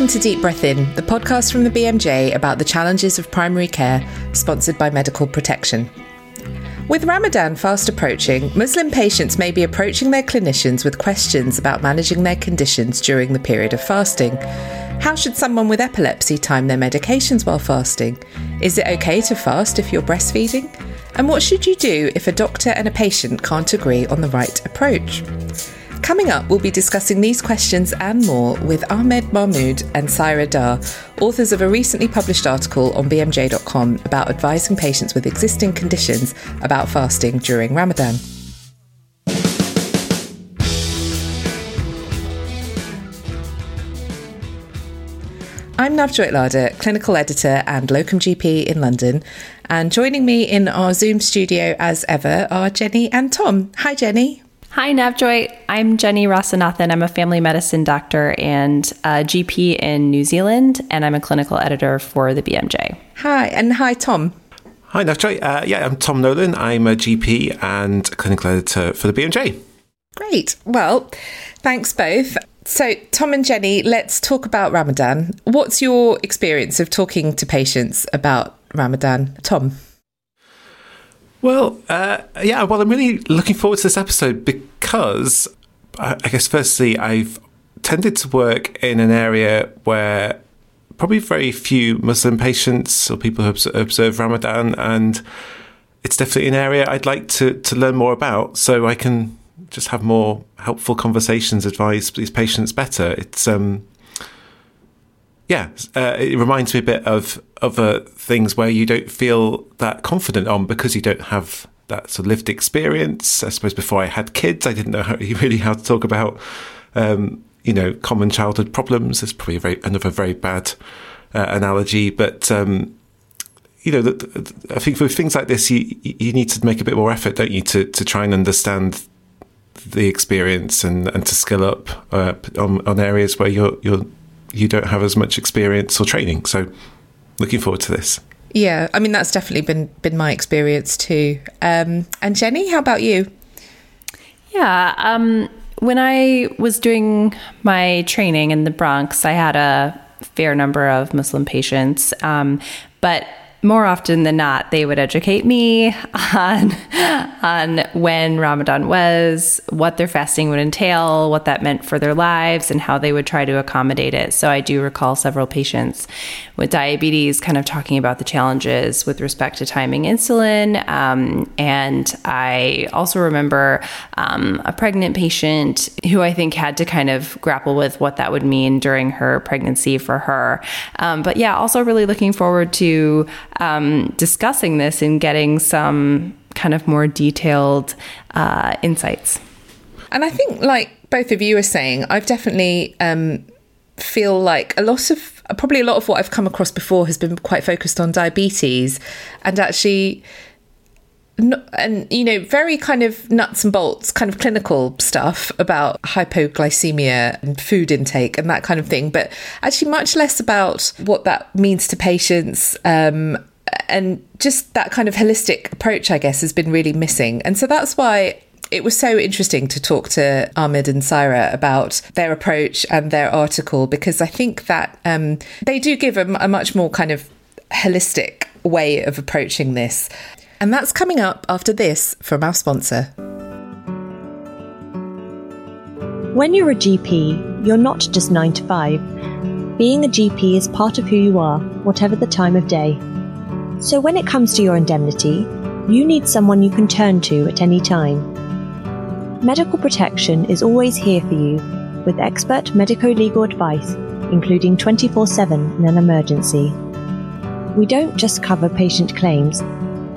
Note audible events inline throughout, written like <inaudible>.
Welcome to Deep Breath In, the podcast from the BMJ about the challenges of primary care, sponsored by Medical Protection. With Ramadan fast approaching, Muslim patients may be approaching their clinicians with questions about managing their conditions during the period of fasting. How should someone with epilepsy time their medications while fasting? Is it okay to fast if you're breastfeeding? And what should you do if a doctor and a patient can't agree on the right approach? Coming up, we'll be discussing these questions and more with Ammad Mahmood and Sahira Dar, authors of a recently published article on BMJ.com about advising patients with existing conditions about fasting during Ramadan. I'm Navjoyt Ladher, clinical editor and locum GP in London. And joining me in our Zoom studio as ever are Jenny and Tom. Hi, Jenny. Hi, Navjoy. I'm Jenny Rasanathan. I'm a family medicine doctor and a GP in New Zealand, and I'm a clinical editor for the BMJ. Hi, and hi, Tom. Hi, Navjoy. Uh, yeah, I'm Tom Nolan. I'm a GP and clinical editor for the BMJ. Great. Well, thanks both. So, Tom and Jenny, let's talk about Ramadan. What's your experience of talking to patients about Ramadan? Tom? Well, uh, yeah, well, I'm really looking forward to this episode because I guess, firstly, I've tended to work in an area where probably very few Muslim patients or people who observe Ramadan, and it's definitely an area I'd like to, to learn more about so I can just have more helpful conversations, advise these patients better. It's, um, yeah, uh, it reminds me a bit of other things where you don't feel that confident on because you don't have that sort of lived experience. I suppose before I had kids, I didn't know how, <laughs> really how to talk about, um, you know, common childhood problems. It's probably very, another very bad uh, analogy, but um, you know, the, the, I think for things like this, you you need to make a bit more effort, don't you, to to try and understand the experience and, and to skill up uh, on, on areas where you're you're you don't have as much experience or training. So, looking forward to this. Yeah, I mean that's definitely been been my experience too. Um, and Jenny, how about you? Yeah, um, when I was doing my training in the Bronx, I had a fair number of Muslim patients, um, but more often than not, they would educate me <laughs> on on when Ramadan was, what their fasting would entail, what that meant for their lives, and how they would try to accommodate it. So I do recall several patients with diabetes kind of talking about the challenges with respect to timing insulin, um, and I also remember um, a pregnant patient who I think had to kind of grapple with what that would mean during her pregnancy for her. Um, but yeah, also really looking forward to um, discussing this and getting some kind of more detailed uh, insights. And I think, like both of you are saying, I've definitely um, feel like a lot of probably a lot of what I've come across before has been quite focused on diabetes, and actually and you know very kind of nuts and bolts kind of clinical stuff about hypoglycemia and food intake and that kind of thing but actually much less about what that means to patients um, and just that kind of holistic approach, I guess, has been really missing. And so that's why it was so interesting to talk to Ammad and Sahira about their approach and their article because I think that um, they do give a, a much more kind of holistic way of approaching this. And that's coming up after this from our sponsor. When you're a GP, you're not just 9 to 5. Being a GP is part of who you are, whatever the time of day. So when it comes to your indemnity, you need someone you can turn to at any time. Medical Protection is always here for you with expert medico legal advice, including 24 7 in an emergency. We don't just cover patient claims,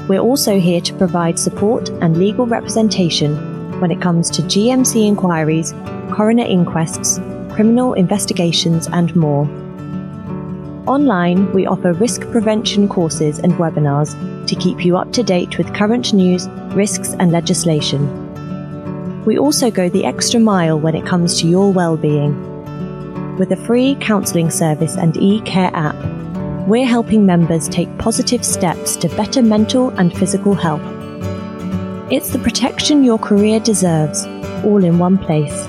we're also here to provide support and legal representation when it comes to GMC inquiries, coroner inquests, criminal investigations, and more. Online, we offer risk prevention courses and webinars to keep you up to date with current news, risks, and legislation. We also go the extra mile when it comes to your well-being. With a free counselling service and e-care app, we're helping members take positive steps to better mental and physical health. It's the protection your career deserves, all in one place.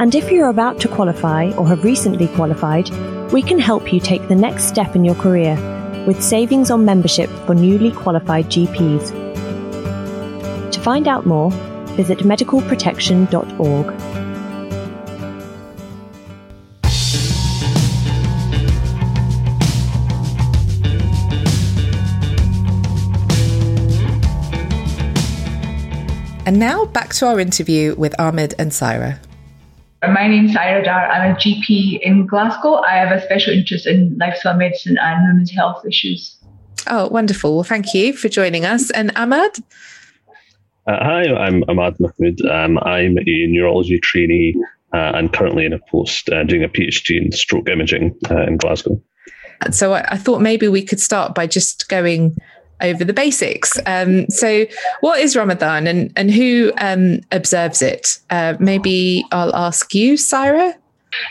And if you're about to qualify or have recently qualified, we can help you take the next step in your career with savings on membership for newly qualified GPs. To find out more, visit medicalprotection.org. And now back to our interview with Ahmed and Sahira. My name's Sahira Dar. I'm a GP in Glasgow. I have a special interest in lifestyle medicine and women's health issues. Oh, wonderful. Well, thank you for joining us. And Ammad? Uh, hi, I'm Ammad Mahmood. Um, I'm a neurology trainee uh, and currently in a post uh, doing a PhD in stroke imaging uh, in Glasgow. So I, I thought maybe we could start by just going over the basics. Um, so, what is Ramadan and, and who um, observes it? Uh, maybe I'll ask you, Sahira.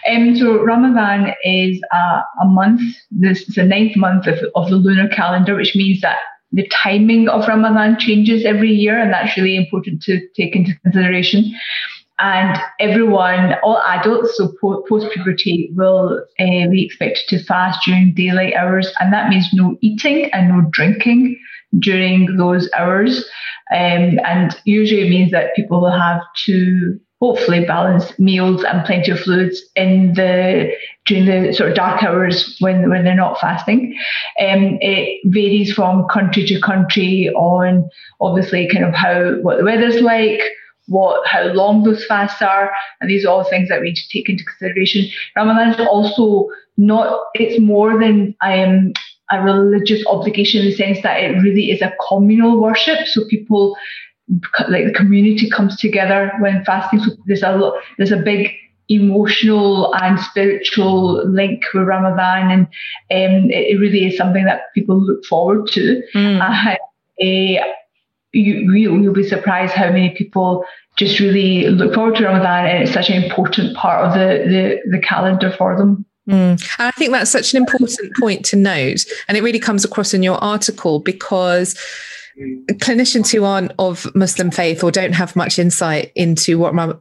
Um, so, Ramadan is uh, a month, this is the ninth month of, of the lunar calendar, which means that the timing of Ramadan changes every year, and that's really important to take into consideration and everyone, all adults, so post puberty, will uh, be expected to fast during daylight hours, and that means no eating and no drinking during those hours. Um, and usually it means that people will have to hopefully balance meals and plenty of fluids in the during the sort of dark hours when when they're not fasting. Um, it varies from country to country on obviously kind of how what the weather's like what how long those fasts are, and these are all things that we need to take into consideration. Ramadan is also not it's more than um, a religious obligation in the sense that it really is a communal worship. So people like the community comes together when fasting. So there's a lot, there's a big emotional and spiritual link with Ramadan, and um, it, it, really is something that people look forward to. Mm. Uh, uh, you, you'll be surprised how many people just really look forward to Ramadan and it's such an important part of the, the, the calendar for them. Mm. And I think that's such an important point to note. And it really comes across in your article because clinicians who aren't of Muslim faith or don't have much insight into what